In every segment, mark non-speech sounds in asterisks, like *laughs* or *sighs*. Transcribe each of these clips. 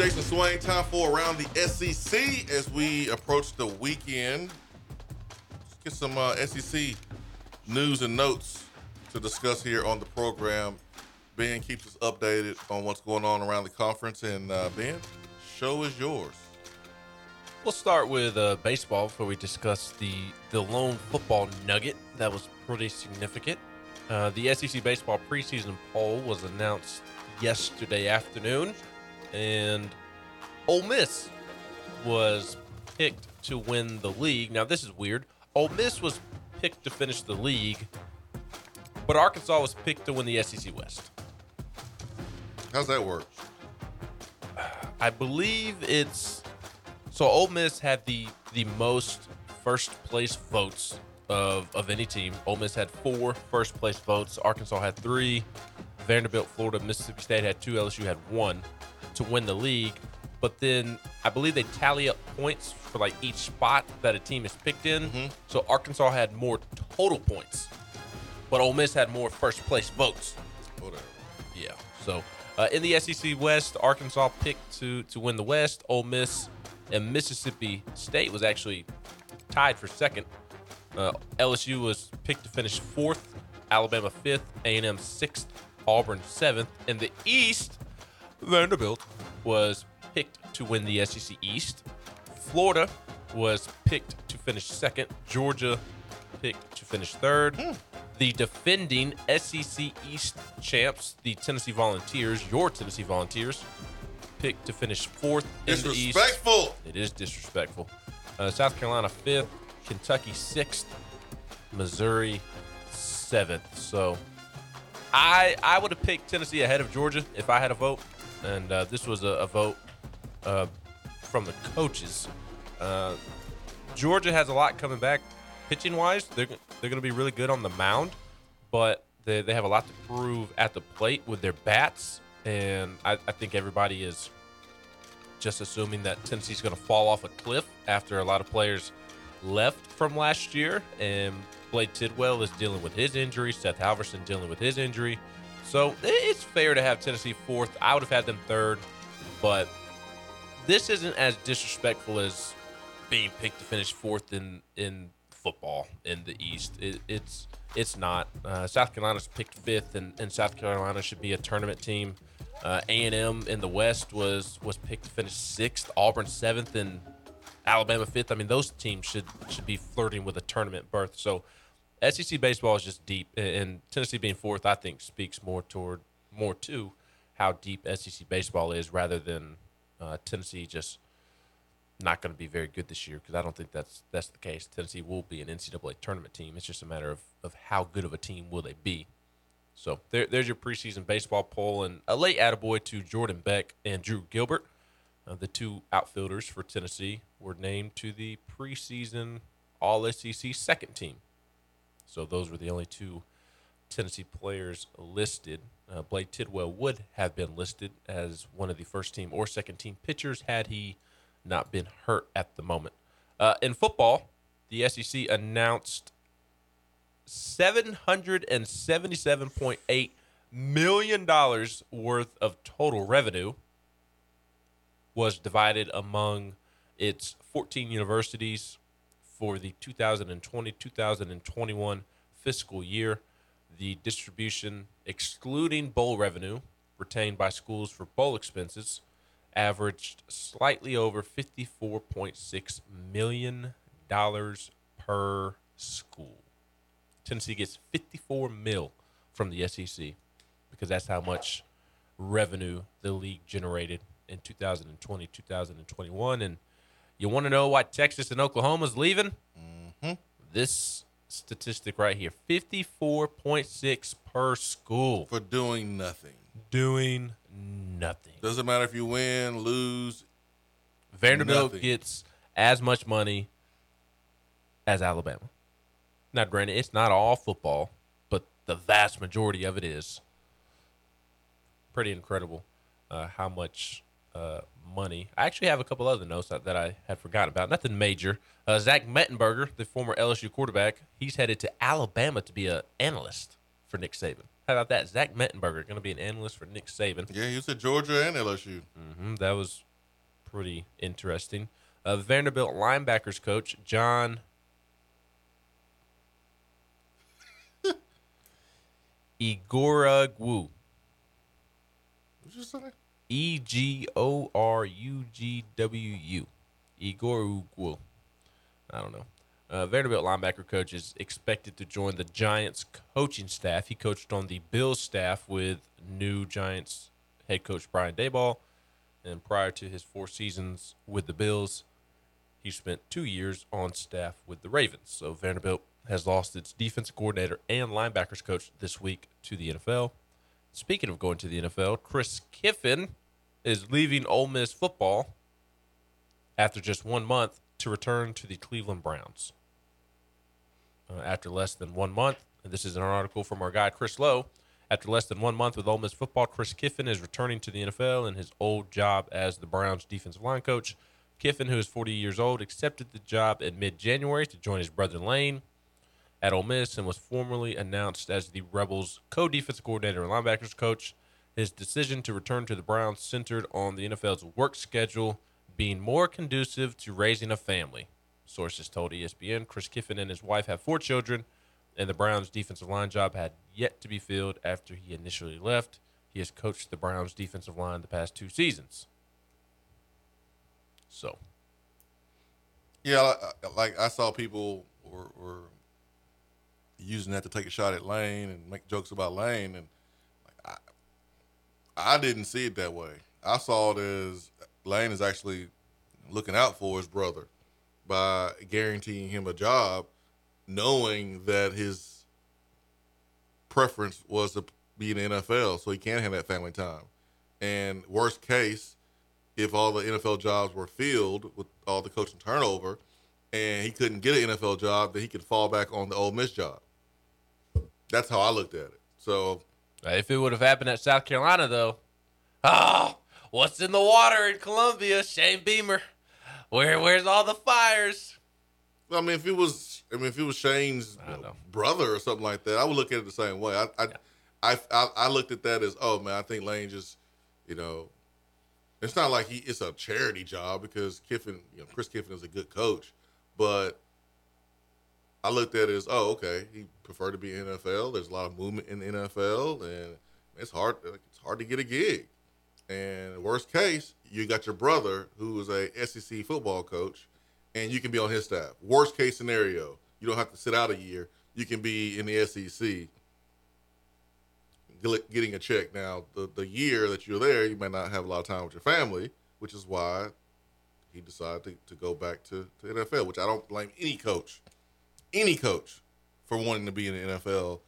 Jason Swain, time for around the SEC as we approach the weekend. Let's get some uh, SEC news and notes to discuss here on the program. Ben keeps us updated on what's going on around the conference, and uh, Ben, show is yours. We'll start with uh, baseball before we discuss the the lone football nugget that was pretty significant. Uh, the SEC baseball preseason poll was announced yesterday afternoon, and Ole Miss was picked to win the league. Now this is weird. Ole Miss was picked to finish the league, but Arkansas was picked to win the SEC West. How's that work? I believe it's so Ole Miss had the the most first place votes of of any team. Ole Miss had four first place votes. Arkansas had three. Vanderbilt, Florida, Mississippi State had two. LSU had one to win the league. But then I believe they tally up points for like each spot that a team is picked in. So Arkansas had more total points, but Ole Miss had more first place votes. Whatever. Yeah. So uh, in the SEC West, Arkansas picked to to win the West. Ole Miss and Mississippi State was actually tied for second. Uh, LSU was picked to finish fourth. Alabama fifth. A&M sixth. Auburn seventh. In the East, Vanderbilt was picked to win the SEC East. Florida was picked to finish second. Georgia picked to finish third. The defending SEC East champs, the Tennessee Volunteers, your Tennessee Volunteers, picked to finish fourth in the East. Disrespectful. It is disrespectful. Uh, South Carolina fifth, Kentucky sixth, Missouri seventh. So I I would have picked Tennessee ahead of Georgia if I had a vote, and uh, this was a, a vote uh, from the coaches. Uh, Georgia has a lot coming back pitching wise. They're they're going to be really good on the mound, but they, they have a lot to prove at the plate with their bats, and I, I think everybody is just assuming that Tennessee's going to fall off a cliff after a lot of players left from last year, and Blade Tidwell is dealing with his injury. Seth Halvorsen dealing with his injury. So it's fair to have Tennessee fourth. I would have had them third, but this isn't as disrespectful as being picked to finish fourth in in football in the East. It, it's it's not. Uh, South Carolina's picked fifth, and, and South Carolina should be a tournament team. Uh, A&M in the West was was picked to finish sixth. Auburn seventh, and Alabama fifth. I mean, those teams should should be flirting with a tournament berth. So, SEC baseball is just deep, and- Tennessee being fourth, I think, speaks more toward more to how deep SEC baseball is, rather than uh, Tennessee just not going to be very good this year. Because I don't think that's that's the case. Tennessee will be an NCAA tournament team. It's just a matter of of how good of a team will they be. So there, there's your preseason baseball poll, and a late attaboy to Jordan Beck and Drew Gilbert. Uh, the two outfielders for Tennessee were named to the preseason All SEC second team. So those were the only two Tennessee players listed. Uh, Blade Tidwell would have been listed as one of the first team or second team pitchers had he not been hurt at the moment. Uh, in football, the SEC announced $777.8 million worth of total revenue was divided among its 14 universities for the 2020 2021 fiscal year. The distribution, excluding bowl revenue retained by schools for bowl expenses, averaged slightly over $54.6 million per school. Tennessee gets 54 mil from the SEC because that's how much revenue the league generated in 2020, 2021. And you want to know why Texas and Oklahoma's leaving? This statistic right here 54.6 per school. For doing nothing. Doing nothing. Doesn't matter if you win, lose. Vanderbilt Nothing. gets as much money as Alabama. Now, granted, it's not all football, but the vast majority of it is. Pretty incredible uh, how much uh, money. I actually have a couple other notes that, that I had forgotten about. Nothing major. Uh, Zach Mettenberger, the former LSU quarterback, he's headed to Alabama to be an analyst for Nick Saban. How about that? Zach Mettenberger going to be an analyst for Nick Saban. Yeah, he was at Georgia and LSU. hmm that was pretty interesting. Uh, Vanderbilt linebackers coach John *laughs* Egorugwu. What'd you say? E G O R U G W U. Egorugwu. I don't know. Uh, Vanderbilt linebacker coach is expected to join the Giants coaching staff. He coached on the Bills staff with new Giants head coach Brian Daboll. And prior to his four seasons with the Bills, he spent two years on staff with the Ravens. So Vanderbilt has lost its defensive coordinator and linebackers coach this week to the NFL. Speaking of going to the NFL, Chris Kiffin is leaving Ole Miss football after just one month to return to the Cleveland Browns. Uh, after less than one month, this is an article from our guy Chris Lowe. After less than one month with Ole Miss football, Chris Kiffin is returning to the NFL in his old job as the Browns defensive line coach. Kiffin, who is 40 years old, accepted the job in mid-January to join his brother Lane at Ole Miss and was formally announced as the Rebels co-defensive coordinator and linebackers coach. His decision to return to the Browns centered on the NFL's work schedule being more conducive to raising a family. Sources told ESPN Chris Kiffin and his wife have four children, and the Browns' defensive line job had yet to be filled after he initially left. He has coached the Browns' defensive line the past two seasons. So, Yeah, like, uh, like I saw people were, were using that to take a shot at Lane and make jokes about Lane, and I, I didn't see it that way. I saw it as Lane is actually looking out for his brother by guaranteeing him a job, knowing that his preference was to be in the NFL, so he can have that family time. And worst case, if all the NFL jobs were filled with all the coaching turnover, and he couldn't get an NFL job, then he could fall back on the Ole Miss job. That's how I looked at it. So if it would have happened at South Carolina, though, oh, what's in the water in Columbia? Shane Beamer. Where, where's all the fires? I mean, if it was, I mean, if it was Shane's brother or something like that, I would look at it the same way. I, I, I, I, I looked at that as, oh man, I think Lane just, you know, it's not like he it's a charity job because Kiffin, you know, Chris Kiffin is a good coach, but I looked at it as, oh, okay, he preferred to be in NFL. There's a lot of movement in the NFL, and it's hard. It's hard to get a gig. And worst case, you got your brother who is a SEC football coach, and you can be on his staff. Worst case scenario, you don't have to sit out a year. You can be in the SEC getting a check. Now, the, the year that you're there, you may not have a lot of time with your family, which is why he decided to, to go back to, to NFL, which I don't blame any coach, any coach, for wanting to be in the NFL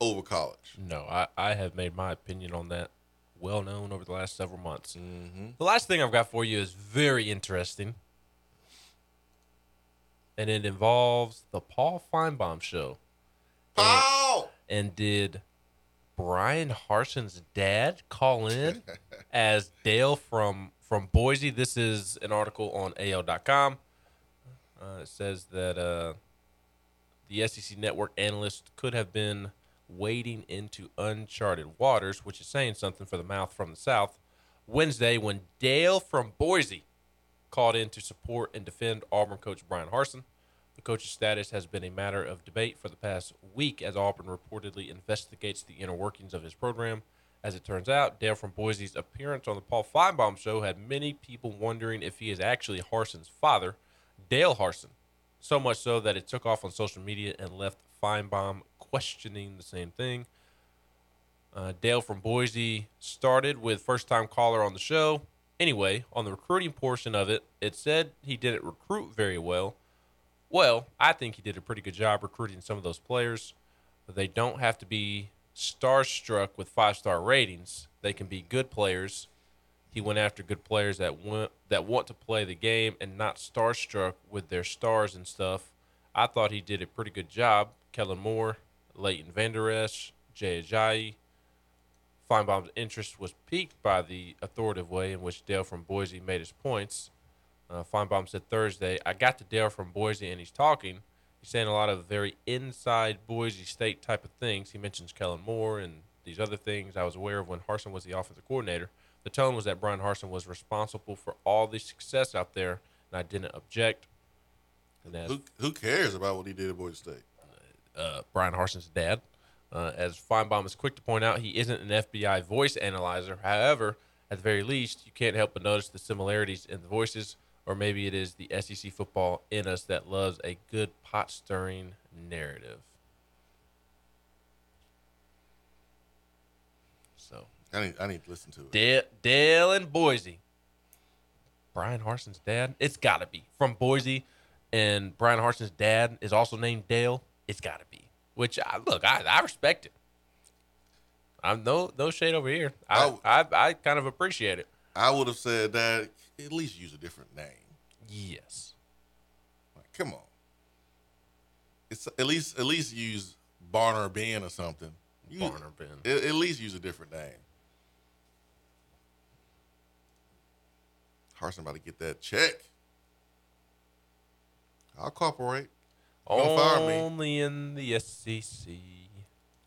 over college. No, I, I have made my opinion on that well known over the last several months. Mm-hmm. The last thing I've got for you is very interesting, and it involves the Paul Finebaum show. Paul! And did Bryan Harsin's dad call in *laughs* as Dale from from Boise? This is an article on AL.com. Uh, it says that uh, the SEC network analyst could have been wading into uncharted waters, which is saying something for the mouth from the south. Wednesday, when Dale from Boise called in to support and defend Auburn coach Bryan Harsin. The coach's status has been a matter of debate for the past week as Auburn reportedly investigates the inner workings of his program. As it turns out, Dale from Boise's appearance on the Paul Finebaum show had many people wondering if he is actually Harsin's father, Dale Harsin. So much so that it took off on social media and left Finebaum questioning the same thing. Uh, Dale from Boise started with first time caller on the show. Anyway, on the recruiting portion of it, it said he didn't recruit very well. Well, I think he did a pretty good job recruiting some of those players. They don't have to be starstruck with five star ratings. They can be good players. He went after good players that want that want to play the game and not starstruck with their stars and stuff. I thought he did a pretty good job. Kellen Moore, Leighton Vander Esch, Jay Ajayi. Finebaum's interest was piqued by the authoritative way in which Dale from Boise made his points. Uh, Finebaum said Thursday, I got to Dale from Boise and he's talking. He's saying a lot of very inside Boise State type of things. He mentions Kellen Moore and these other things I was aware of when Harsin was the offensive coordinator. The tone was that Bryan Harsin was responsible for all the success out there, and I didn't object. And as Who who cares about what he did at Boise State? uh, Bryan Harsin's dad. Uh, as Finebaum is quick to point out, he isn't an FBI voice analyzer. However, at the very least, you can't help but notice the similarities in the voices, or maybe it is the SEC football in us that loves a good pot stirring narrative. So, I need I need to listen to it. Dale, Dale and Boise. Bryan Harsin's dad? It's got to be. From Boise, and Bryan Harsin's dad is also named Dale. It's got to be. Which, I, look, I, I respect it. I'm no no shade over here. I, Oh. I, I kind of appreciate it. I would have said that at least use a different name. Yes. Like, come on. It's at least at least use Barner Ben or something. You- Barner Ben. At, at least use a different name. Harsin about to get that check. I'll cooperate. Don't fire me. Only in the SEC.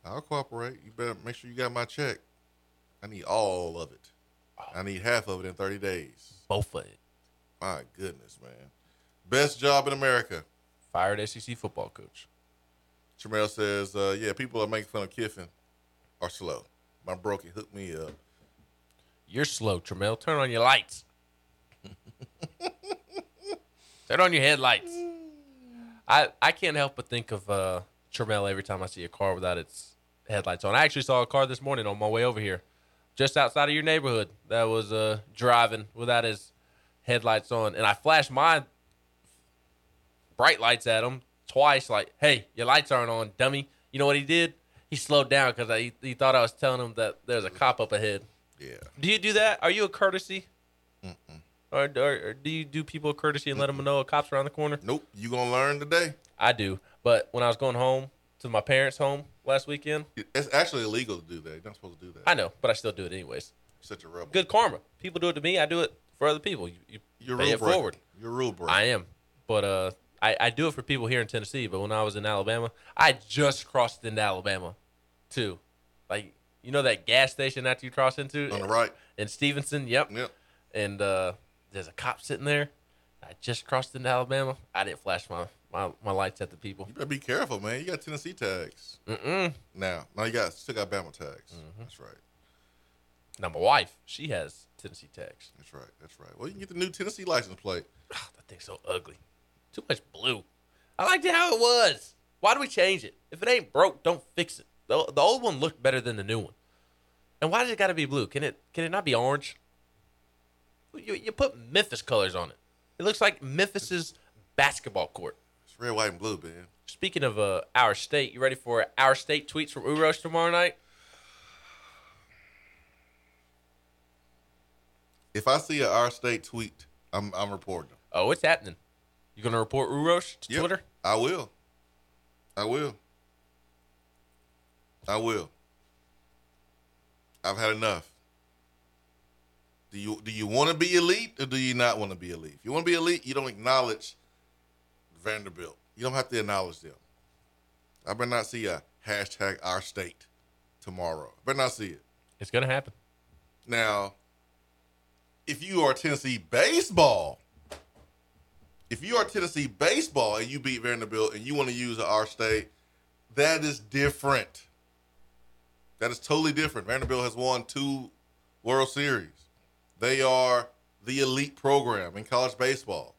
I'll cooperate. You better make sure you got my check. I need all of it. I need half of it in 30 days. Both of it. My goodness, man. Best job in America. Fired SEC football coach. Tremel says, uh, yeah, people are making fun of Kiffin are slow. My broken hooked me up. You're slow, Tremel. Turn on your lights. *laughs* Turn on your headlights. I I can't help but think of uh, Tremel every time I see a car without its headlights on. I actually saw a car this morning on my way over here, just outside of your neighborhood, that was uh, driving without his headlights on, and I flashed my bright lights at him twice, like, "Hey, your lights aren't on, dummy." You know what he did? He slowed down because he, he thought I was telling him that there's a cop up ahead. Yeah. Do you do that? Are you a courtesy? Or, or, or do you do people a courtesy and let them know a cop's around the corner? Nope. You going to learn today. I do. But when I was going home to my parents' home last weekend, It's actually illegal to do that. You're not supposed to do that. I know, but I still do it anyways. You're such a rebel. Good karma. People do it to me. I do it for other people. You, you You're pay rule it breaker. forward. You're a rule breaker. I am. But uh, I, I do it for people here in Tennessee. But when I was in Alabama, I just crossed into Alabama, too. Like, you know that gas station after you cross into? On the right. In Stevenson? Yep. Yep. and uh, there's a cop sitting there. I just crossed into Alabama. I didn't flash my, my, my lights at the people. You better be careful, man. You got Tennessee tags. Mm-mm. Now, now you got still got Bama tags. Mm-hmm. That's right. Now my wife, she has Tennessee tags. That's right. That's right. Well, you can get the new Tennessee license plate. Oh, *sighs* that thing's so ugly. Too much blue. I liked it how it was. Why do we change it? If it ain't broke, don't fix it. The, the old one looked better than the new one. And why does it got to be blue? Can it can it not be orange? You, you put Memphis colors on it. It looks like Memphis's basketball court. It's red, white, and blue, man. Speaking of uh, our state, you ready for our state tweets from Urosh tomorrow night? If I see a our state tweet, I'm I'm reporting them. Oh, it's happening. You gonna report Urosh to Yep. Twitter? I will. I will. I will. I've had enough. Do you do you want to be elite or do you not want to be elite? If you want to be elite, you don't acknowledge Vanderbilt. You don't have to acknowledge them. I better not see a hashtag our state tomorrow. I better not see it. It's gonna happen. Now, if you are Tennessee baseball, if you are Tennessee baseball and you beat Vanderbilt and you want to use our state, that is different. That is totally different. Vanderbilt has won two World Series. They are the elite program in college baseball.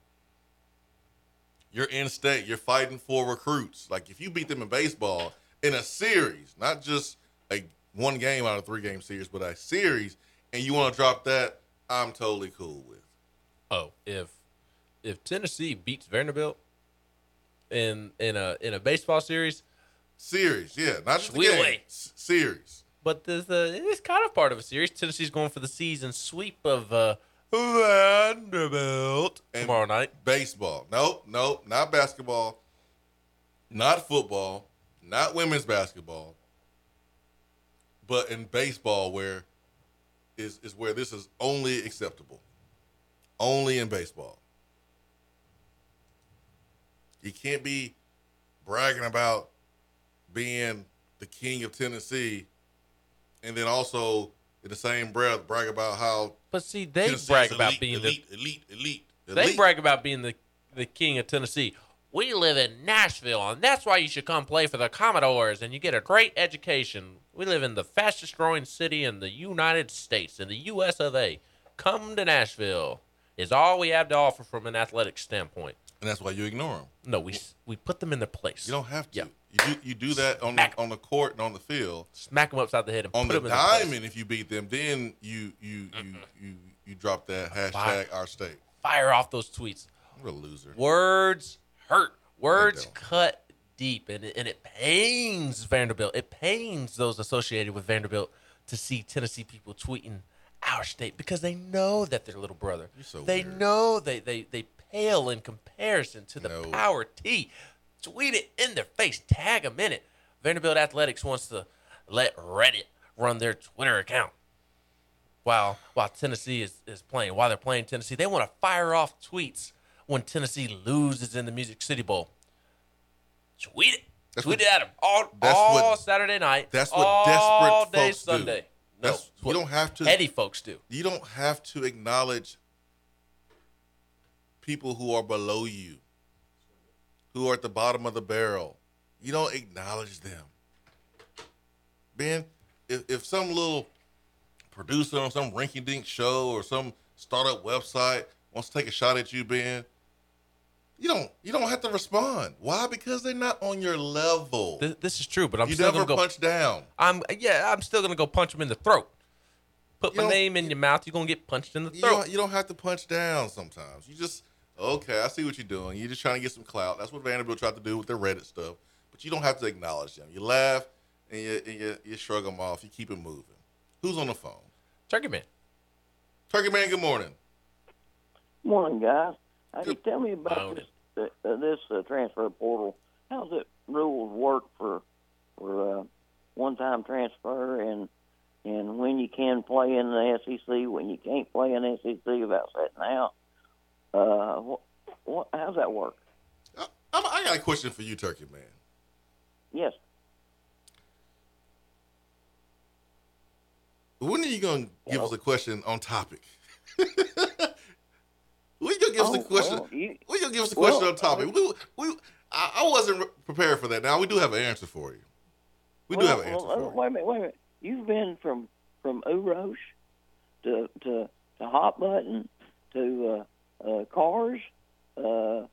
You're in state. You're fighting for recruits. Like if you beat them in baseball in a series, not just a one game out of three game series, but a series, and you want to drop that, I'm totally cool with. Oh, if if Tennessee beats Vanderbilt, in in a in a baseball series. Series, yeah, not just the game. away. Series. But there's a, it's kind of part of a series. Tennessee's going for the season sweep of uh, Vanderbilt And- tomorrow night. Baseball. Nope, nope, not basketball, not football, not women's basketball. But in baseball, where is is where this is only acceptable. Only in baseball. You can't be bragging about being the king of Tennessee and then also in the same breath brag about how But see, they Tennessee's brag about elite, being elite, elite, elite, the they elite. brag about being the the king of Tennessee. We live in Nashville, and that's why you should come play for the Commodores, and you get a great education. We live in the fastest growing city in the United States, in the U.S. of A. Come to Nashville is all we have to offer from an athletic standpoint. and that's why you ignore them. No, we we put them in their place. You don't have to. Yeah. You do you do that on the, on the court and on the field. smack them upside the head and On put the them in their place. diamond, if you beat them, then you you you you you drop that hashtag our state. Fire off those tweets. You're a loser. Words hurt. Words cut deep, and it, and it pains Vanderbilt. It pains those associated with Vanderbilt to see Tennessee people tweeting our state because they know that their little brother. So they weird. know they, they they pale in comparison to the No. power T. Tweet it in their face. Tag them in it. Vanderbilt Athletics wants to let Reddit run their Twitter account while while Tennessee is, is playing. While they're playing Tennessee, they want to fire off tweets when Tennessee loses in the Music City Bowl. Tweet it. That's Tweet what- it at them all, all what- Saturday night. That's what all desperate day folks Sunday. do. No, That's, you what don't have to. Petty folks do. You don't have to acknowledge people who are below you, who are at the bottom of the barrel. You don't acknowledge them. Ben, if, if some little producer on some rinky dink show or some startup website wants to take a shot at you, Ben, you don't you don't have to respond. Why? Because they're not on your level. This, this is true, but I'm you still never gonna go. punch down. I'm yeah, I'm still gonna go punch him in the throat. Put You my don't- name in your mouth. You're gonna get punched in the You throat. don't, you don't have to punch down sometimes. You just, okay, I see what you're doing. You're just trying to get some clout. That's what Vanderbilt tried to do with their Reddit stuff. But you don't have to acknowledge them. You laugh and you, and you, you shrug them off. You keep it moving. Who's on the phone? Turkey man. Turkey Man, good morning. Morning, guys. Hey, Good tell me about morning. this uh, this uh, transfer portal. How's it rules work for for uh, one time transfer and and when you can play in the SEC, when you can't play in the SEC about setting out? Uh, what, what how's that work? I, I'm- got a question for you, Turkey Man. Yes, When are you going to give us a question on topic? when you to give us a Oh, question? well, you- when you going to give us a well, question on topic? we, we, I, I wasn't re- prepared for that. Now, we do have an answer for you. We do have an answer well, uh, for you. Wait a minute, wait a minute. You've been from from Urosh to to to Hot Button to uh, Cars. Uh,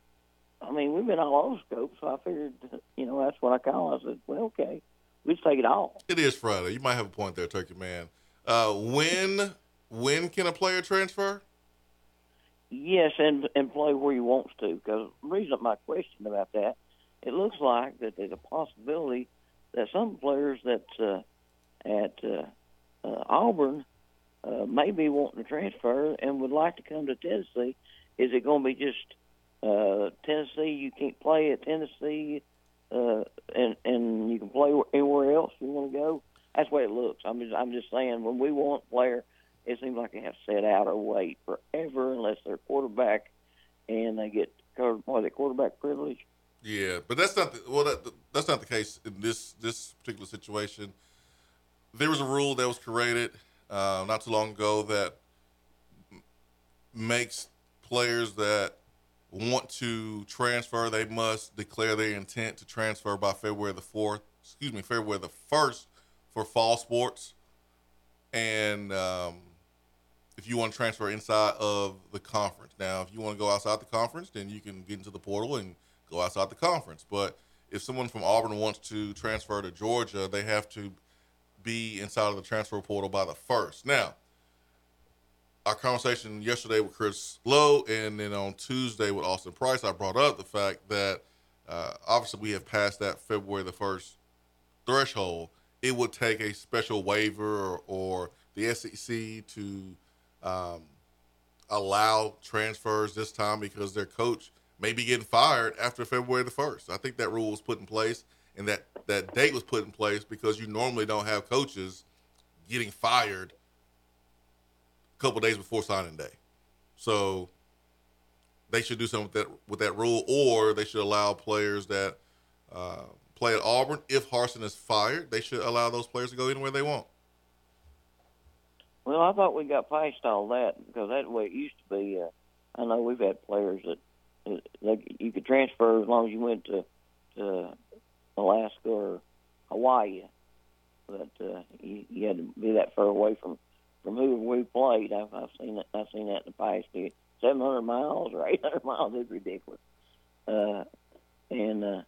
I mean, we've been all over scope, so I figured, you know, that's what I call. I said, well, okay, we just take it all. It is Friday. You might have a point there, Turkey Man. Uh, when when can a player transfer? Yes, and and play where he wants to. Because the reason my question about that, it looks like that there's a possibility that some players that uh, at uh, uh, Auburn uh, may be wanting to transfer and would like to come to Tennessee. Is it going to be just uh, Tennessee? You can't play at Tennessee, uh, and and you can play anywhere else you want to go. That's the way it looks. I'm just I'm just saying when we want a player it seems like they have to sit out or wait forever unless they're quarterback and they get by the quarterback privilege. Yeah, but that's not the, well. That, that's not the case in this this particular situation. There was a rule that was created uh, not too long ago that makes players that want to transfer they must declare their intent to transfer by February the fourth. Excuse me, February the first for fall sports, and um, if you want to transfer inside of the conference. Now, if you want to go outside the conference, then you can get into the portal and go outside the conference. But if someone from Auburn wants to transfer to Georgia, they have to be inside of the transfer portal by the first. Now, our conversation yesterday with Chris Lowe and then on Tuesday with Austin Price, I brought up the fact that uh, obviously we have passed that February the first threshold. It would take a special waiver or, or the SEC to um, allow transfers this time because their coach may be getting fired after February the first. I think that rule was put in place and that that date was put in place because you normally don't have coaches getting fired a couple days before signing day. So they should do something with that with that rule, or they should allow players that uh, play at Auburn. If Harsin is fired, they should allow those players to go anywhere they want. Well, I thought we got past all that because that's the way it used to be. Uh, I know we've had players that you could transfer as long as you went to, to Alaska or Hawaii, but uh, you, you had to be that far away from from whoever we played. I've, I've seen that. I've seen that in the past. Seven hundred miles or *laughs* eight hundred miles is ridiculous, uh, and uh,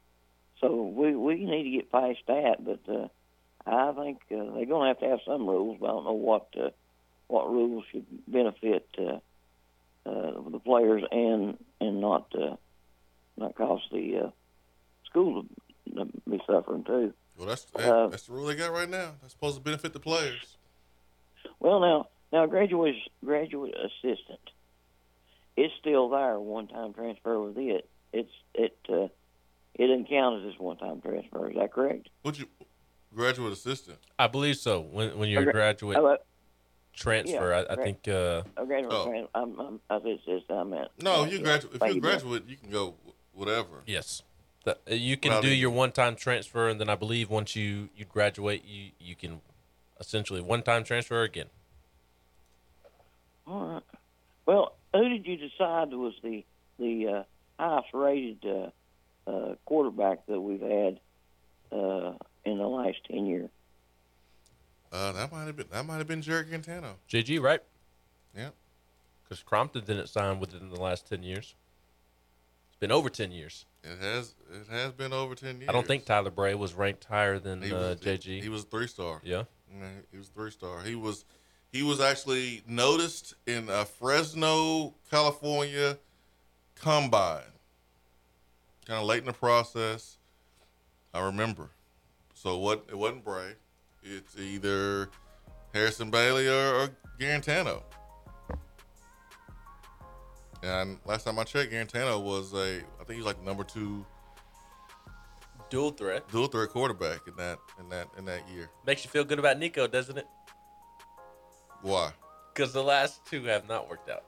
so we we need to get past that. But uh, I think uh, they're going to have to have some rules. But I don't know what uh, what rules should benefit uh, uh, the players and and not uh, not cause the uh, school be suffering too. Well, that's uh, that's the rule they got right now. That's supposed to benefit the players. Well, now now graduate graduate assistant, it's still there. One time transfer with it. It's it uh, it didn't count as this one time transfer. Is that correct? What you graduate assistant? I believe so. When when you're a graduate Oh, uh, transfer, yeah, I, I gra- think uh, a graduate. Oh. tran- I'm, I'm, I said assistant. I meant No, uh, you yeah. graduate. If you're a graduate, you can go whatever. yes, The- uh, you can Well, do they- your one-time transfer, and then I believe once you you graduate, you you can essentially one-time transfer again. All right. Well, who did you decide was the the uh, highest rated uh, uh, quarterback that we've had uh, in the last ten years? Uh, that might have been that might have been Jarrett Guarantano. JG, right? Yeah. Because Crompton didn't sign within the last ten years. Been over ten years. It has it has been over ten years. I don't think Tyler Bray was ranked higher than he uh, JG. He was three star. yeah. Yeah, he was three star. He was he was actually noticed in a Fresno, California combine. Kind of late in the process. I remember. So what it wasn't Bray. It's either Harrison Bailey or, or Guarantano. And last time I checked, Guarantano was a I think he was like number two Dual threat. dual threat quarterback in that in that in that year. Makes you feel good about Nico, doesn't it? Why? Because the last two have not worked out.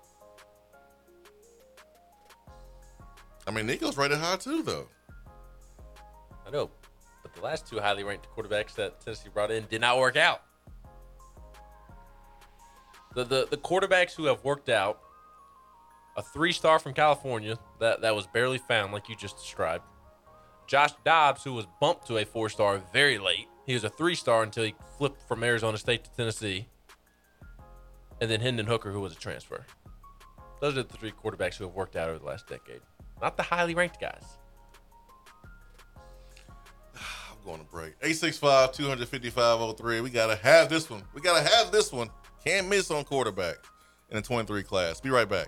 I mean, Nico's rated high too, though. I know, but the last two highly ranked quarterbacks that Tennessee brought in did not work out. The the, the quarterbacks who have worked out, a three star from California that, that was barely found, like you just described. Josh Dobbs, who was bumped to a four star very late. He was a three star until he flipped from Arizona State to Tennessee. And then Hendon Hooker, who was a transfer. Those are the three quarterbacks who have worked out over the last decade. Not the highly ranked guys. *sighs* I'm going to break. 865 255 We got to have this one. We got to have this one. Can't miss on quarterback in the 23 class. Be right back.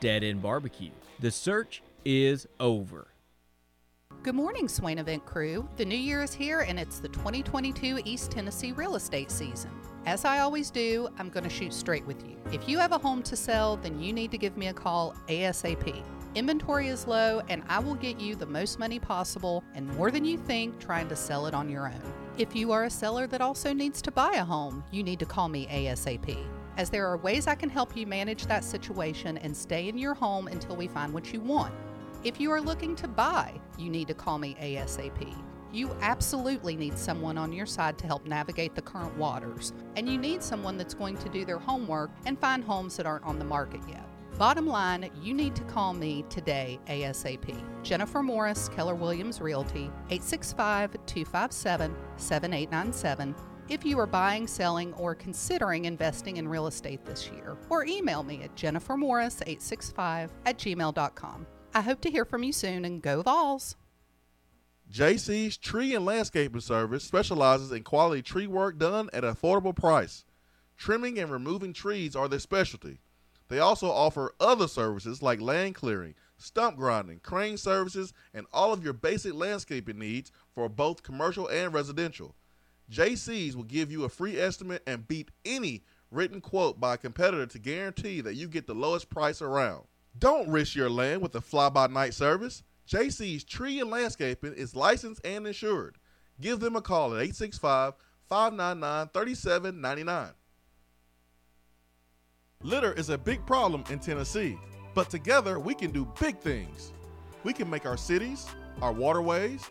Dead End Barbecue. The search is over. Good morning, Swain Event crew. The new year is here and it's the 2022 East Tennessee real estate season. As I always do, I'm going to shoot straight with you. If you have a home to sell, then you need to give me a call ASAP. Inventory is low, and I will get you the most money possible and more than you think trying to sell it on your own. If you are a seller that also needs to buy a home, you need to call me ASAP, as there are ways I can help you manage that situation and stay in your home until we find what you want. If you are looking to buy, you need to call me ASAP. You absolutely need someone on your side to help navigate the current waters, and you need someone that's going to do their homework and find homes that aren't on the market yet. Bottom line, you need to call me today ASAP. Jennifer Morris, Keller Williams Realty, 865 257 7897. If you are buying, selling, or considering investing in real estate this year, or email me at jennifermorris865 at gmail.com. I hope to hear from you soon and go Vols! JC's Tree and Landscaping Service specializes in quality tree work done at an affordable price. Trimming and removing trees are their specialty. They also offer other services like land clearing, stump grinding, crane services, and all of your basic landscaping needs for both commercial and residential. JC's will give you a free estimate and beat any written quote by a competitor to guarantee that you get the lowest price around. Don't risk your land with a fly by night service. JC's Tree and Landscaping is licensed and insured. Give them a call at 865 599 3799. Litter is a big problem in Tennessee, but together we can do big things. We can make our cities, our waterways,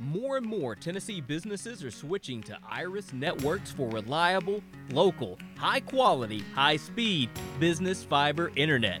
More and more Tennessee businesses are switching to Iris Networks for reliable, local, high quality, high speed business fiber internet.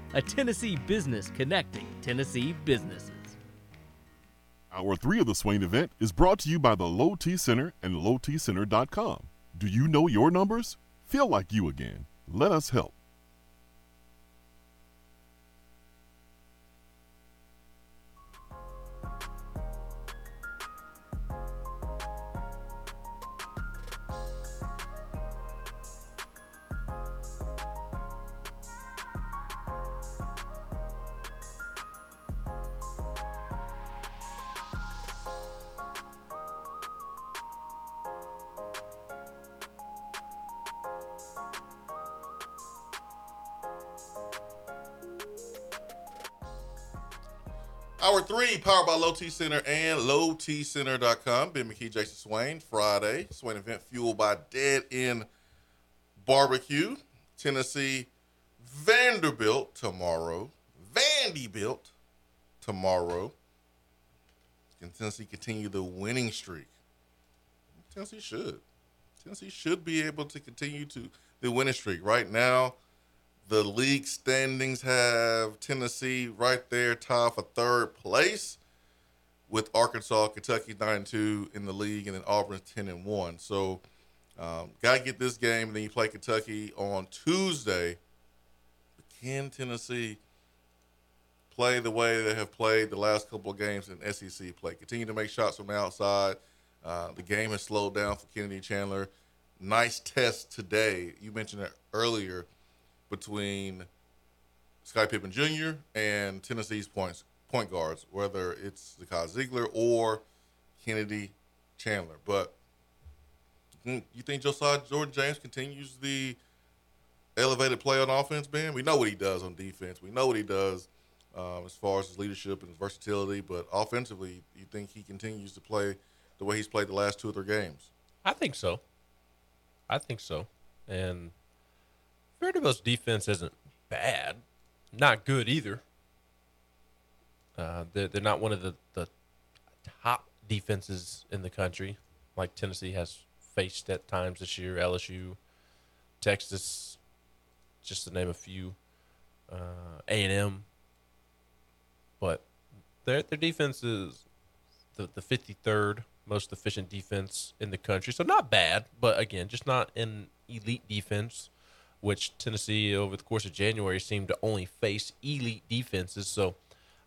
a Tennessee business connecting Tennessee businesses. Hour three of the Swain event is brought to you by the Low T Center and LowTCenter.com. Do you know your numbers? Feel like you again. Let us help. Three, powered by Low T Center and LowTCenter.com. Ben McKee, Jason Swain. Friday, Swain event fueled by Dead End Barbecue. Tennessee, Vanderbilt tomorrow. Vanderbilt tomorrow. Can Tennessee continue the winning streak? Tennessee should. Tennessee should be able to continue to the winning streak. Right now, the league standings have Tennessee right there, tied for third place, with Arkansas, Kentucky nine and two in the league, and then Auburn ten and one. So, um, gotta get this game. And then you play Kentucky on Tuesday. Can Tennessee play the way they have played the last couple of games in SEC play? Continue to make shots from the outside. Uh, the game has slowed down for Kennedy Chandler. Nice test today. You mentioned it earlier between Scotty Pippen Jr. and Tennessee's points point guards, whether it's Zakai Zeigler or Kennedy Chandler. But you think Josiah Jordan James continues the elevated play on offense, Ben? We know what he does on defense. We know what he does um, as far as his leadership and his versatility. But offensively, you think he continues to play the way he's played the last two or three games? I think so. I think so. And Vanderbilt's defense isn't bad, not good either. Uh, they're, they're not one of the, the top defenses in the country, like Tennessee has faced at times this year. LSU, Texas, just to name a few, uh, A and M. But their their defense is the the fifty third most efficient defense in the country, so not bad. But again, just not an elite defense which Tennessee over the course of January seemed to only face elite defenses. So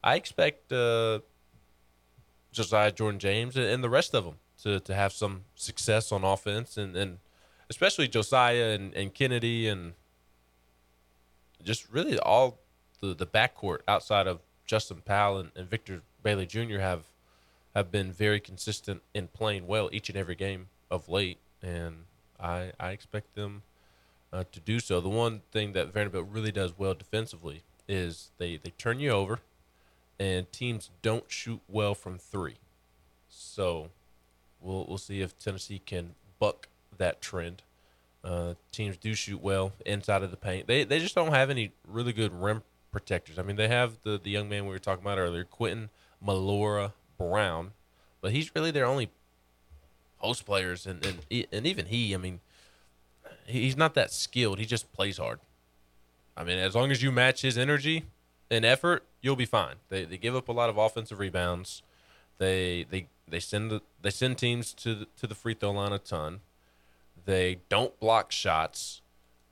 I expect uh, Josiah Jordan James and the rest of them to, to have some success on offense and, and especially Josiah and, and Kennedy and just really all the, the backcourt outside of Justin Powell and, and Victor Bailey Jr. have have been very consistent in playing well each and every game of late. And I I expect them – uh, to do so. The one thing that Vanderbilt really does well defensively is they, they turn you over, and teams don't shoot well from three. So we'll we'll see if Tennessee can buck that trend. Uh, teams do shoot well inside of the paint. They they just don't have any really good rim protectors. I mean, they have the the young man we were talking about earlier, Quentin Millora Brown, but he's really their only post players, and and and even he, I mean he's not that skilled. He just plays hard. I mean, as long as you match his energy and effort, you'll be fine. They they give up a lot of offensive rebounds. They they they send the, they send teams to the, to the free throw line a ton. They don't block shots.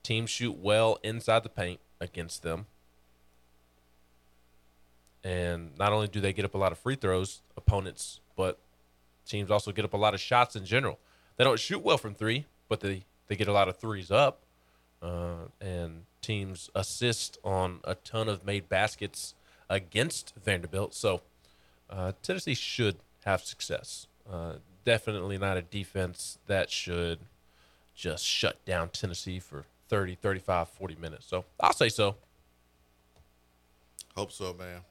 Teams shoot well inside the paint against them. And not only do they get up a lot of free throws, opponents, but teams also get up a lot of shots in general. They don't shoot well from three, but they, they get a lot of threes up. Uh, and teams assist on a ton of made baskets against Vanderbilt. So uh, Tennessee should have success. Uh, definitely not a defense that should just shut down Tennessee for 30, 35, 40 minutes. So I'll say so. Hope so, man.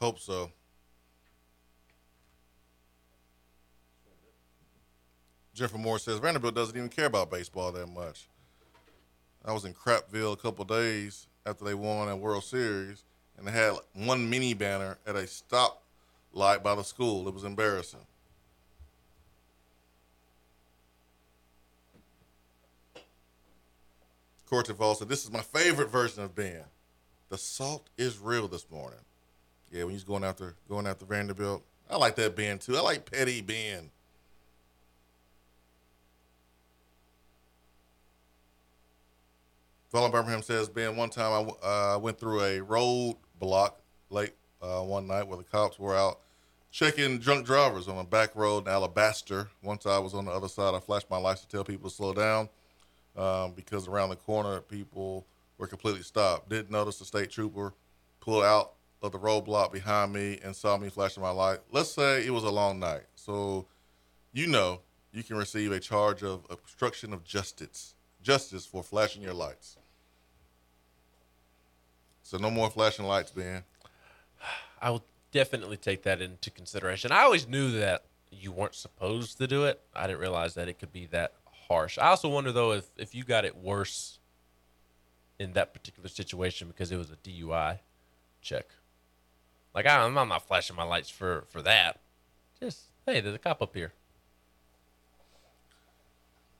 Hope so. Jennifer Moore says Vanderbilt doesn't even care about baseball that much. I was in Crapville a couple days after they won a World Series, and they had one mini banner at a stop light by the school. It was embarrassing. Court Cortival said, This is my favorite version of Ben. The salt is real this morning. Yeah, when he's going after going after Vanderbilt. I like that Ben too. I like petty Ben. Fallon Birmingham says, Ben, one time I uh, went through a road block late uh, one night where the cops were out checking drunk drivers on a back road in Alabaster. Once I was on the other side, I flashed my lights to tell people to slow down um, because around the corner, people were completely stopped. Didn't notice the state trooper pull out of the roadblock behind me and saw me flashing my light. Let's say it was a long night. So, you know, you can receive a charge of obstruction of justice justice for flashing your lights. So no more flashing lights, Ben. *sighs* I will definitely take that into consideration. I always knew that you weren't supposed to do it. I didn't realize that it could be that harsh. I also wonder though if if you got it worse in that particular situation because it was a DUI check. Like I, I'm not flashing my lights for for that. Just hey, there's a cop up here.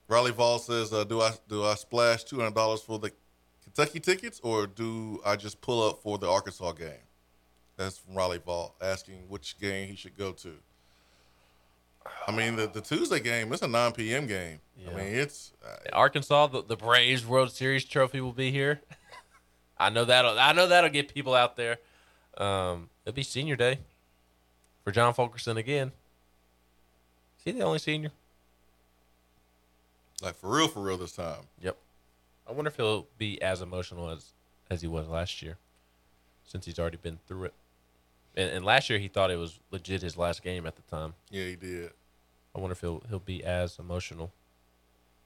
Riley Vol says, uh, "Do I do I splash two hundred dollars for the Kentucky tickets, or do I just pull up for the Arkansas game?" That's from Riley Vol asking which game he should go to. I mean, the, the Tuesday game it's a nine p.m. game. Yeah. I mean, it's uh, Arkansas. The, the Braves World Series trophy will be here. *laughs* I know that'll I know that'll get people out there. Um, it'll be senior day for John Fulkerson again. Is he the only senior? Like for real, for real this time. Yep. I wonder if he'll be as emotional as as he was last year, since he's already been through it. And, and last year he thought it was legit his last game at the time. Yeah, he did. I wonder if he'll he'll be as emotional.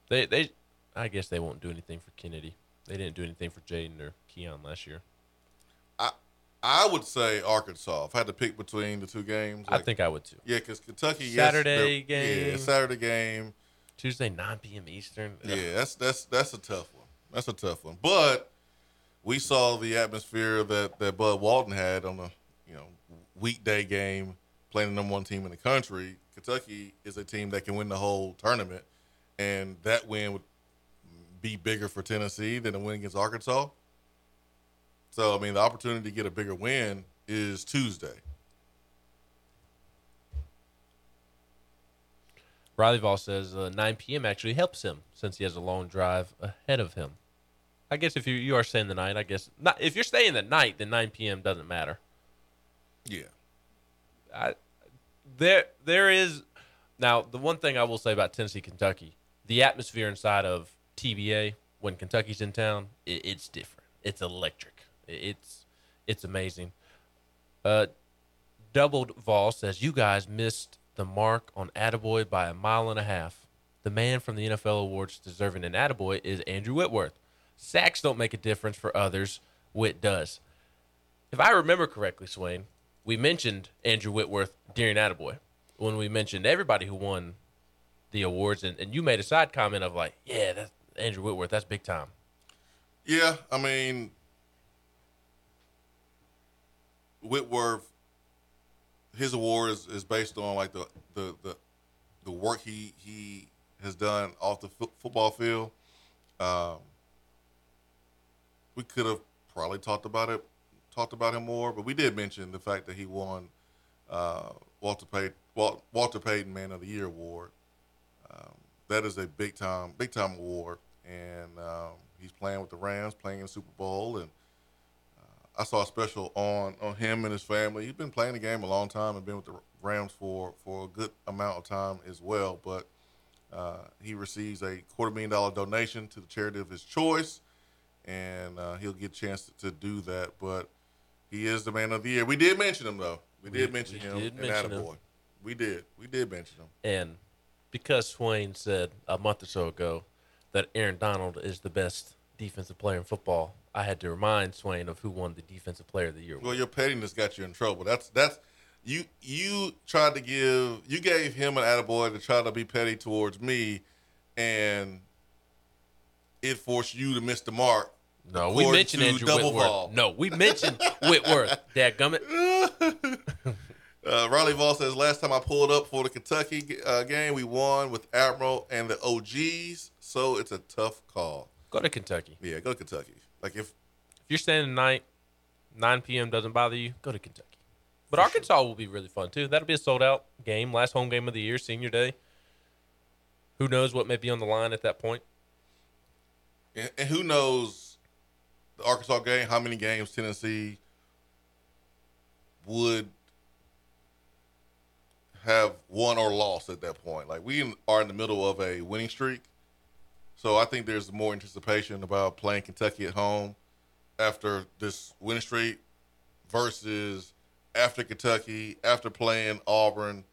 They they, I guess they won't do anything for Kennedy. They didn't do anything for Jaden or Keon last year. I I would say Arkansas. If I had to pick between the two games, like, I think I would too. Yeah, because Kentucky Saturday yes, game, yeah, Saturday game Tuesday, 9 p.m. Eastern. Yeah, that's that's that's a tough one. That's a tough one. But we saw the atmosphere that that Bud Walton had on a you know weekday game playing the number one team in the country. Kentucky is a team that can win the whole tournament, and that win would be bigger for Tennessee than a win against Arkansas. So I mean, the opportunity to get a bigger win is Tuesday. Riley Vol says uh, 9 p.m. actually helps him since he has a long drive ahead of him. I guess if you you are staying the night, I guess not. If you're staying the night, then 9 p.m. doesn't matter. Yeah. I, there there is now the one thing I will say about Tennessee, Kentucky, the atmosphere inside of TBA when Kentucky's in town, it, it's different. It's electric. It's it's amazing. Uh, doubled Vol says you guys missed the mark on Attaboy by a mile and a half. The man from the NFL awards deserving an Attaboy is Andrew Whitworth. Sacks don't make a difference for others, Whit does. If I remember correctly, Swain, we mentioned Andrew Whitworth during Attaboy when we mentioned everybody who won the awards, and, and you made a side comment of like, yeah, that's Andrew Whitworth, that's big time. Yeah, I mean, Whitworth his award is, is based on like the, the the the work he he has done off the f- football field. Um, we could have probably talked about it, talked about him more, but we did mention the fact that he won uh, Walter Payton Walter Payton Man of the Year award. Um, that is a big time, big time award, and um, he's playing with the Rams, playing in the Super Bowl, and I saw a special on on him and his family. He's been playing the game a long time and been with the Rams for for a good amount of time as well. But uh, he receives a quarter million dollar donation to the charity of his choice, and uh, he'll get a chance to, to do that. But he is the man of the year. We did mention him though. We, We- did mention we him. did and mention him. We did. We did mention him. And because Swain said a month or so ago that Aaron Donald is the best defensive player in football, I had to remind Swain of who won the defensive player of the year. Well, your pettiness got you in trouble. That's that's you you tried to give you gave him an attaboy to try to be petty towards me, and it forced you to miss the mark. No, we mentioned Andrew Double Whitworth. Ball. No, we mentioned Whitworth. *laughs* Dadgummit. *laughs* Uh, Riley Vol says last time I pulled up for the Kentucky uh, game, we won with Admiral and the OGs, so it's a tough call. Go to Kentucky. Yeah, go to Kentucky. Like if If you're staying the night, 9 p.m. doesn't bother you, go to Kentucky. But Arkansas will be really fun too. That'll be a sold out game, last home game of the year, senior day. Who knows what may be on the line at that point? And, and who knows the Arkansas game, how many games Tennessee would have won or lost at that point. Like we are in the middle of a winning streak. So I think there's more anticipation about playing Kentucky at home after this winning streak versus after Kentucky, after playing Auburn.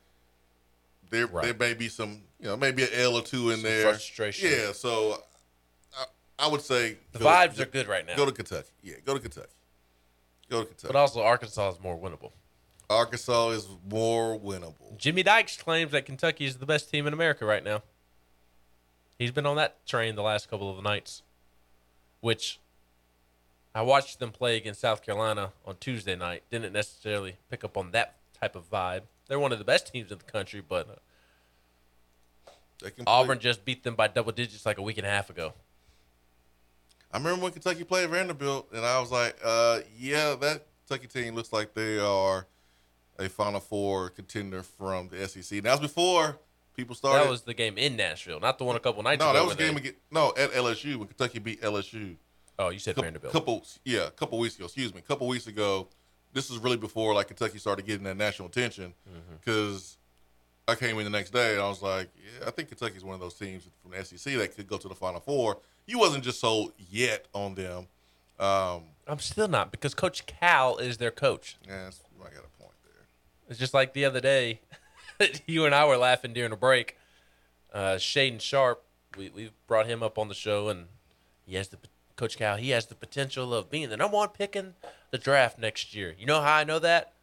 There, there may be some, you know, maybe an L or two in Some there. frustration. Yeah, so I, I would say The go- vibes are good right now. Go to Kentucky. Yeah, go to Kentucky. Go to Kentucky. But also, Arkansas is more winnable. Arkansas is more winnable. Jimmy Dykes claims that Kentucky is the best team in America right now. He's been on that train the last couple of nights, which I watched them play against South Carolina on Tuesday night. Didn't necessarily pick up on that type of vibe. They're one of the best teams in the country, but uh, They can Auburn play- just beat them by double digits like a week and a half ago. I remember when Kentucky played Vanderbilt, and I was like, uh, yeah, that Kentucky team looks like they are a Final Four contender from the SEC. That was before people started. That was the game in Nashville, not the one a couple nights no, ago. that was where game they- against, no at LSU when Kentucky beat LSU. Oh, you said Coup- Vanderbilt. Couple, yeah, a couple weeks ago. Excuse me, a couple weeks ago. This was really before like Kentucky started getting that national attention Mm-hmm. because I came in the next day and I was like, yeah, I think Kentucky's one of those teams from the SEC that could go to the Final Four. You wasn't just sold yet on them. Um, I'm still not because Coach Cal is their coach. yeah, that's- I got a point there. It's just like the other day, *laughs* *laughs* you and I were laughing during a break. Uh, Shaedon Sharpe, we we brought him up on the show, and he has the Coach Cal. He has the potential of being the number one pick in the draft next year. You know how I know that?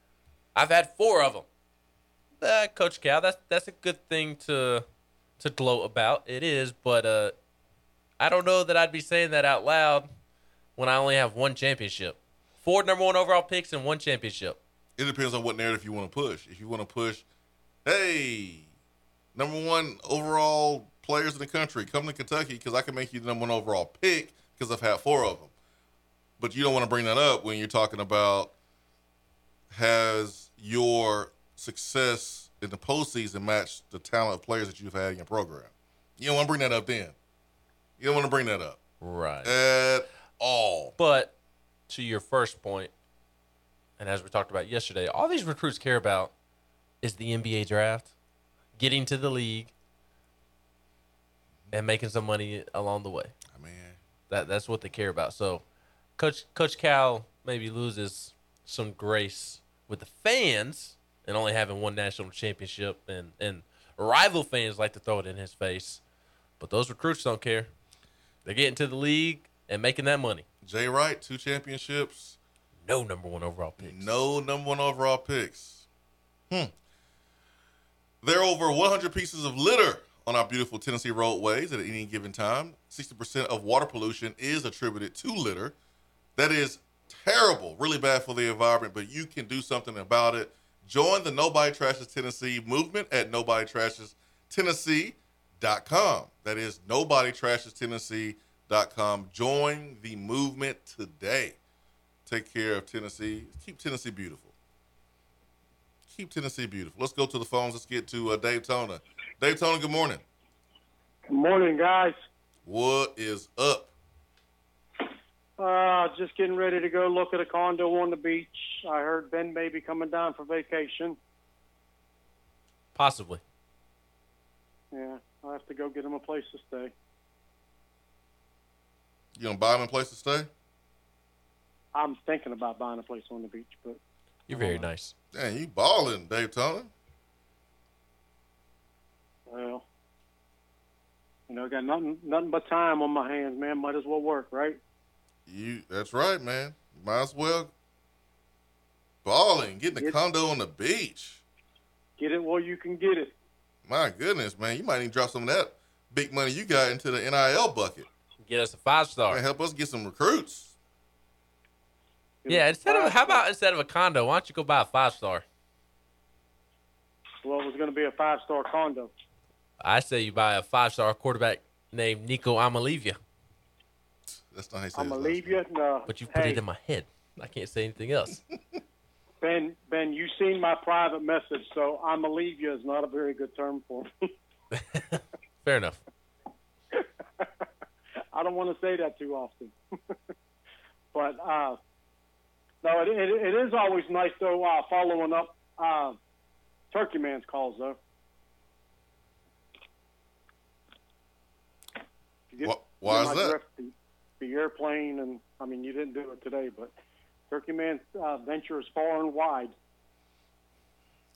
I've had four of them. Uh, Coach Cal, that's that's a good thing to to gloat about. It is, but uh, I don't know that I'd be saying that out loud when I only have one championship, four number one overall picks and one championship. It depends on what narrative you want to push. If you want to push, hey, number one overall players in the country, come to Kentucky because I can make you the number one overall pick because I've had four of them. But you don't want to bring that up when you're talking about has your success in the postseason matched the talent of players that you've had in your program. You don't want to bring that up then. You don't want to bring that up Right. at all. But to your first point, and as we talked about yesterday, all these recruits care about is the NBA draft, getting to the league, and making some money along the way. I mean, That that's what they care about. So, Coach Coach Cal maybe loses some grace with the fans and only having one national championship, and and rival fans like to throw it in his face, but those recruits don't care. They're getting to the league and making that money. Jay Wright, two championships. No number one overall picks. No number one overall picks. Hmm. There are over 100 pieces of litter on our beautiful Tennessee roadways at any given time. 60% of water pollution is attributed to litter. That is terrible, really bad for the environment, but you can do something about it. Join the Nobody Trashes Tennessee movement at nobodytrashestennessee.com. That is nobodytrashestennessee.com. Join the movement today. Take care of Tennessee. Keep Tennessee beautiful. Keep Tennessee beautiful. Let's go to the phones. Let's get to uh, Daytona. Dave Tona, good morning. Good morning, guys. What is up? Uh, just getting ready to go look at a condo on the beach. I heard Ben may be coming down for vacation. Possibly. Yeah, I'll have to go get him a place to stay. You gonna buy him a place to stay? I'm thinking about buying a place on the beach, but You're very nice. Damn, you balling, Daytona. well, you know, I got nothing, nothing but time on my hands, man. Might as well work, right? You that's right, man. Might as well balling, getting a Get- condo on the beach. Get it while you can get it. My goodness, man, you might even drop some of that big money you got into the NIL bucket. Get us a five star. Man, help us get some recruits. Yeah, instead of how about instead of a condo, why don't you go buy a five star? Well, it was going to be a five star condo. I say you buy a five star quarterback named Nico Iamaleava. That's not how you say I'ma leave you. No, But you put hey, it in my head. I can't say anything else. *laughs* Ben. Ben, you've seen my private message, so I'm gonna leave you is not a very good term for me. *laughs* Fair enough. *laughs* I don't want to say that too often. but uh, no, it, it, it is always nice though. Uh, following up uh, Turkey Man's calls though. You get- Wh- why is that? The, the airplane, and I mean, you didn't do it today, but Turkey Man's uh, venture is far and wide.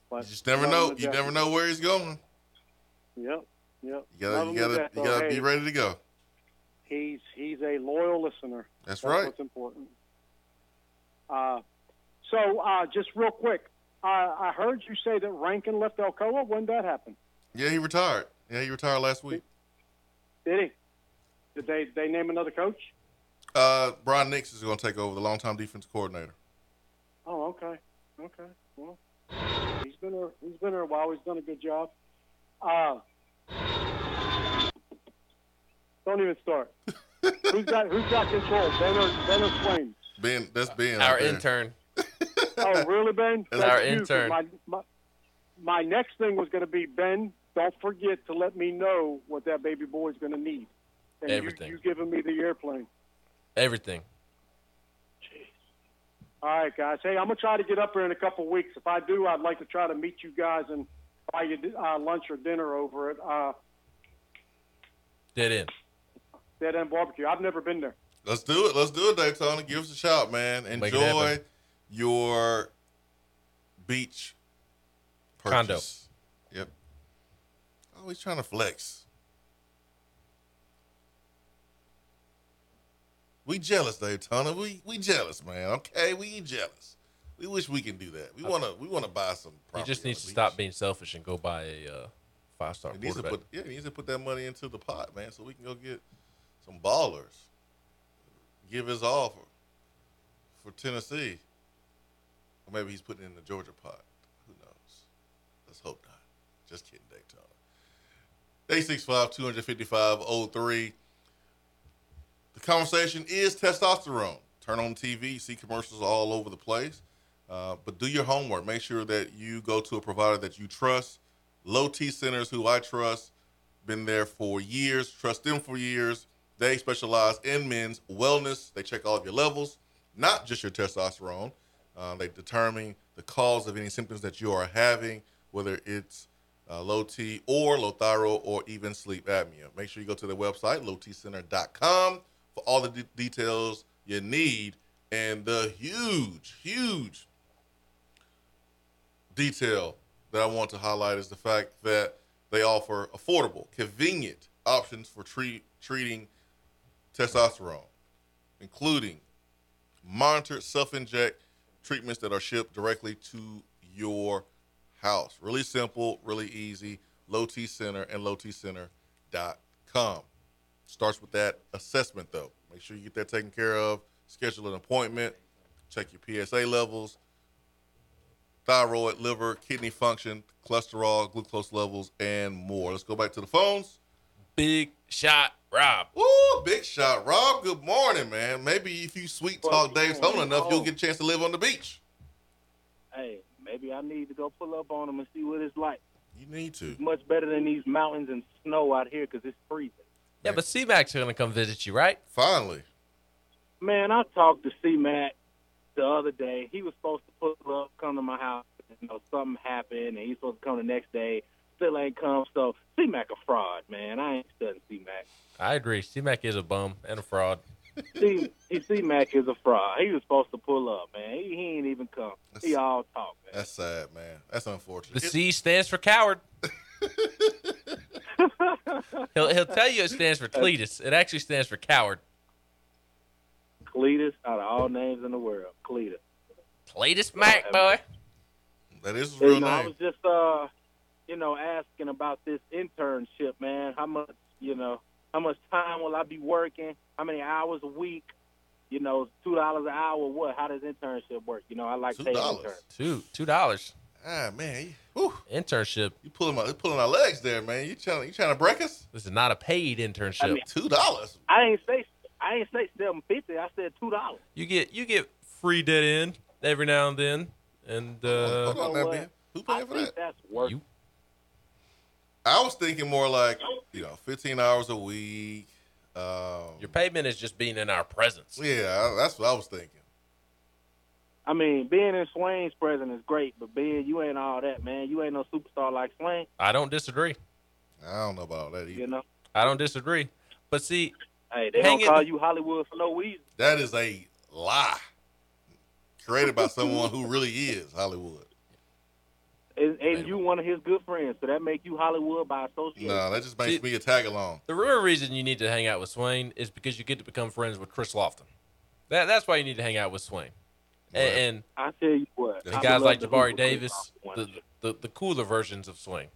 But You just never know. You never know where he's going. Yep, yep. You gotta, you gotta, you gotta be Hey, ready to go. He's he's a loyal listener. That's right. what's important. Uh, so uh, just real quick, I, I heard you say that Rankin left Alcoa. When did that happen? Yeah, he retired. Yeah, he retired last week. Did he? Did they they name another coach? Uh, Brian Nix is going to take over the longtime defense coordinator. Oh, okay, okay. Well, he's been there. He's been there a while. He's done a good job. Uh, don't even start. *laughs* who's got who's got control? Ben or Ben or Swain? Ben, that's Ben. Our out there. intern. Oh, really, Ben? That's our you, 'cause intern. My, my, my next thing was going to be Ben. Don't forget to let me know what that baby boy is going to need. And you- Everything. You, giving me the airplane. Everything. Jeez. All right, guys. Hey, I'm gonna try to get up there in a couple weeks. If I do, I'd like to try to meet you guys and buy you uh, lunch or dinner over at uh, Dead end. Dead End Barbecue. I've never been there. Let's do it. Let's do it, Daytona. Give us a shout, man. Make it Enjoy happen. your beach Condo. purchase. Yep. Always trying to flex. We jealous, Daytona. We we jealous, man. Okay, we jealous. We wish we can do that. We wanna we wanna buy some. He Property just on needs the to beach. stop being selfish and go buy a uh, five star He needs to quarterback. put yeah, he needs to put that money into the pot, man, so we can go get some ballers. Give his all for, Tennessee. Or maybe he's putting in the Georgia pot. Who knows? Let's hope not. Just kidding, Daytona. 865-255-03. The conversation is testosterone. Turn on TV, see commercials all over the place. Uh, but do your homework. Make sure that you go to a provider that you trust. Low T Centers, who I trust, been there for years. Trust them for years. They specialize in men's wellness. They check all of your levels, not just your testosterone. Uh, they determine the cause of any symptoms that you are having, whether it's uh, low T or low thyroid or even sleep apnea. Make sure you go to their website, lowtcenter.com, for all the de- details you need. And the huge, huge detail that I want to highlight is the fact that they offer affordable, convenient options for treat, treating testosterone, including monitored self inject treatments that are shipped directly to your house. Really simple, really easy. Low T Center and lowtcenter.com. Starts with that assessment though. Make sure you get that taken care of. Schedule an appointment. Check your PSA levels, thyroid, liver, kidney function, cholesterol, glucose levels, and more. Let's go back to the phones. Big shot, Rob. Woo, big shot, Rob. Good morning, man. Maybe if you sweet talk Daytona enough, you'll get a chance to live on the beach. Hey, maybe I need to go pull up on him and see what it's like. You need to. It's much better than these mountains and snow out here because it's freezing. Yeah, but C Mac's gonna come visit you, right? Finally. Man, I talked to C Mac the other day. He was supposed to pull up, come to my house. You know, something happened, and he's supposed to come the next day. Still ain't come. So C Mac a fraud, man. I ain't studying C Mac. I agree. C Mac is a bum and a fraud. *laughs* C C Mac is a fraud. He was supposed to pull up, man. He, he ain't even come. He all talk. Man. That's sad, man. That's unfortunate. The C stands for coward. *laughs* he'll he'll tell you it stands for Cletus. It actually stands for coward. Cletus, out of all names in the world, Cletus. Cletus Mac, boy. That is his You real know, I was just, uh, you know, asking about this internship, man. How much, you know, how much time will I be working? How many hours a week? You know, two dollars an hour. What? How does internship work? You know, I like paying interns. Two two dollars. Ah man, you, internship. You pulling my you pulling our legs there, man. You trying you trying to break us? This is not a paid internship. I mean- Two dollars. I ain't say I ain't say seven fifty. I said two dollars. You get you get free dead end every now and then, and uh, Hold on, now, man. Who paying for that? That's worth. You. I was thinking more like you know, fifteen hours a week. Um, your payment is just being in our presence. yeah, that's what I was thinking. I mean, being in Swain's presence is great, but being you ain't all that, man. You ain't no superstar like Swain. I don't disagree. I don't know about that either. You know, I don't disagree. But see, hey, they Hang don't it- call you Hollywood for no reason. That is a lie created by someone who really is Hollywood. And, and you one of his good friends, so that make you Hollywood by association. No, that just makes me a tag along. the real reason you need to hang out with Swain is because you get to become friends with Chris Lofton. That that's why you need to hang out with Swain. And, and I tell you what, and guys like to Jabari hoop with Chris Davis, the, the the cooler versions of Swain.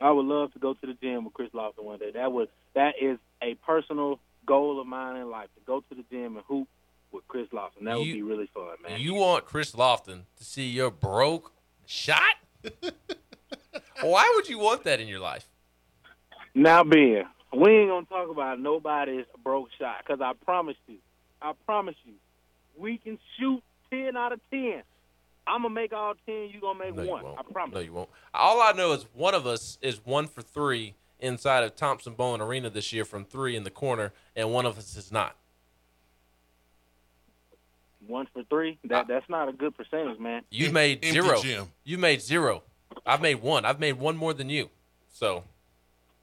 I would love to go to the gym with Chris Lofton one day. That would that is a personal goal of mine in life to go to the gym and hoop with Chris Lofton. That would be really fun, man. You want Chris Lofton to see your broke shot? *laughs* Why would you want that in your life? Now, Ben, we ain't gonna talk about nobody's broke shot because I promise you, I promise you, we can shoot ten out of ten. I'm gonna make all ten. You gonna make No, one. I promise. No, you won't. All I know is one of us is one for three inside of Thompson Boling Arena this year from three in the corner, and one of us is not. One for three. That that's not a good percentage, man. You made empty zero. gym. You made zero. I've made one. I've made one more than you. So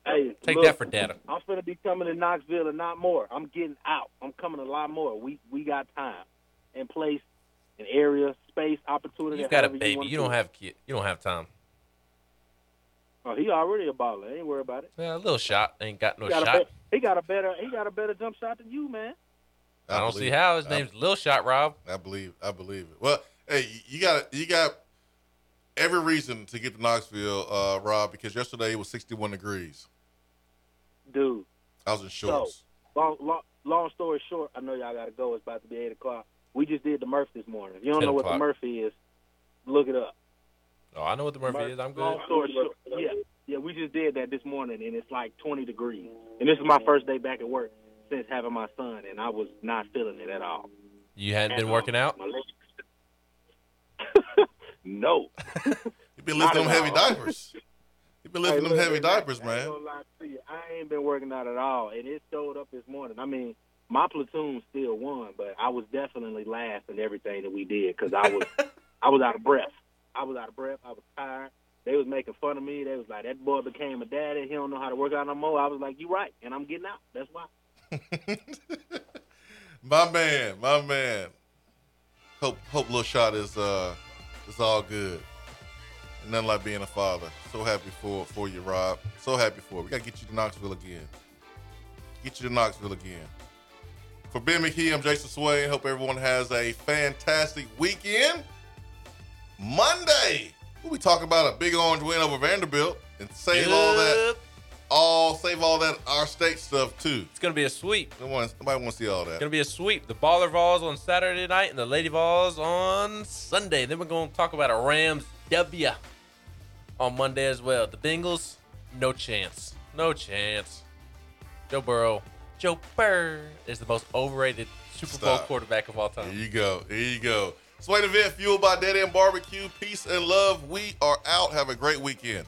Hey, Take look, that for data. I'm finna be coming to Knoxville and not more. I'm getting out. I'm coming a lot more. We we got time and place and area, space, opportunity. you've got a however baby. wanna You do don't it. have kid. You don't have time. Oh, he already a baller. Ain't worry about it. Yeah, a little shot ain't got no he got shot. A be- he got a better. He got a better jump shot than you, man. I don't see believe how. it. His I- name's Lil Shot Rob. I believe. I believe it. Well, hey, you got you got every reason to get to Knoxville, uh, Rob, because yesterday it was 61 degrees. Dude. I was in shorts. So, long, long, long story short, I know y'all got to go. It's about to be 8 o'clock. We just did the Murph this morning. If you don't 10 know what the o'clock. Murph is, look it up. Oh, I know what the Murphy Murph- is. I'm good. Long story short, yeah, yeah, we just did that this morning, and it's like 20 degrees. And this is my first day back at work since having my son, and I was not feeling it at all. You hadn't been um, working out. *laughs* No. You've been lifting them heavy all. diapers. You've been lifting Hey, them look, heavy man, diapers, I ain't man. gonna lie to you. I ain't been working out at all, and it showed up this morning. I mean, my platoon still won, but I was definitely last in everything that we did because I was, *laughs* I was out of breath. I was out of breath. I was tired. They was making fun of me. They was like, "That boy became a daddy. He don't know how to work out no more." I was like, "You right," and I'm getting out. That's why. *laughs* My man, my man. Hope hope little shot is uh is all good. Nothing like being a father. So happy for for you, Rob. So happy for it. We gotta get you to Knoxville again. Get you to Knoxville again. For Ben McKee, I'm Jason Swain. Hope everyone has a fantastic weekend. Monday, we'll be talking about a big orange win over Vanderbilt and save all that, all save all that our state stuff too. It's gonna be a sweep. Nobody, nobody wants to see all that. It's gonna be a sweep. The Baller Vols on Saturday night and the Lady Vols on Sunday. Then we're gonna talk about a Rams W on Monday as well. The Bengals, no chance. No chance. Joe Burrow. Joe Burr is the most overrated Super Bowl quarterback of all time. There you go. There you go. Swain event fueled by Dead End Barbecue. Peace and love. We are out. Have a great weekend.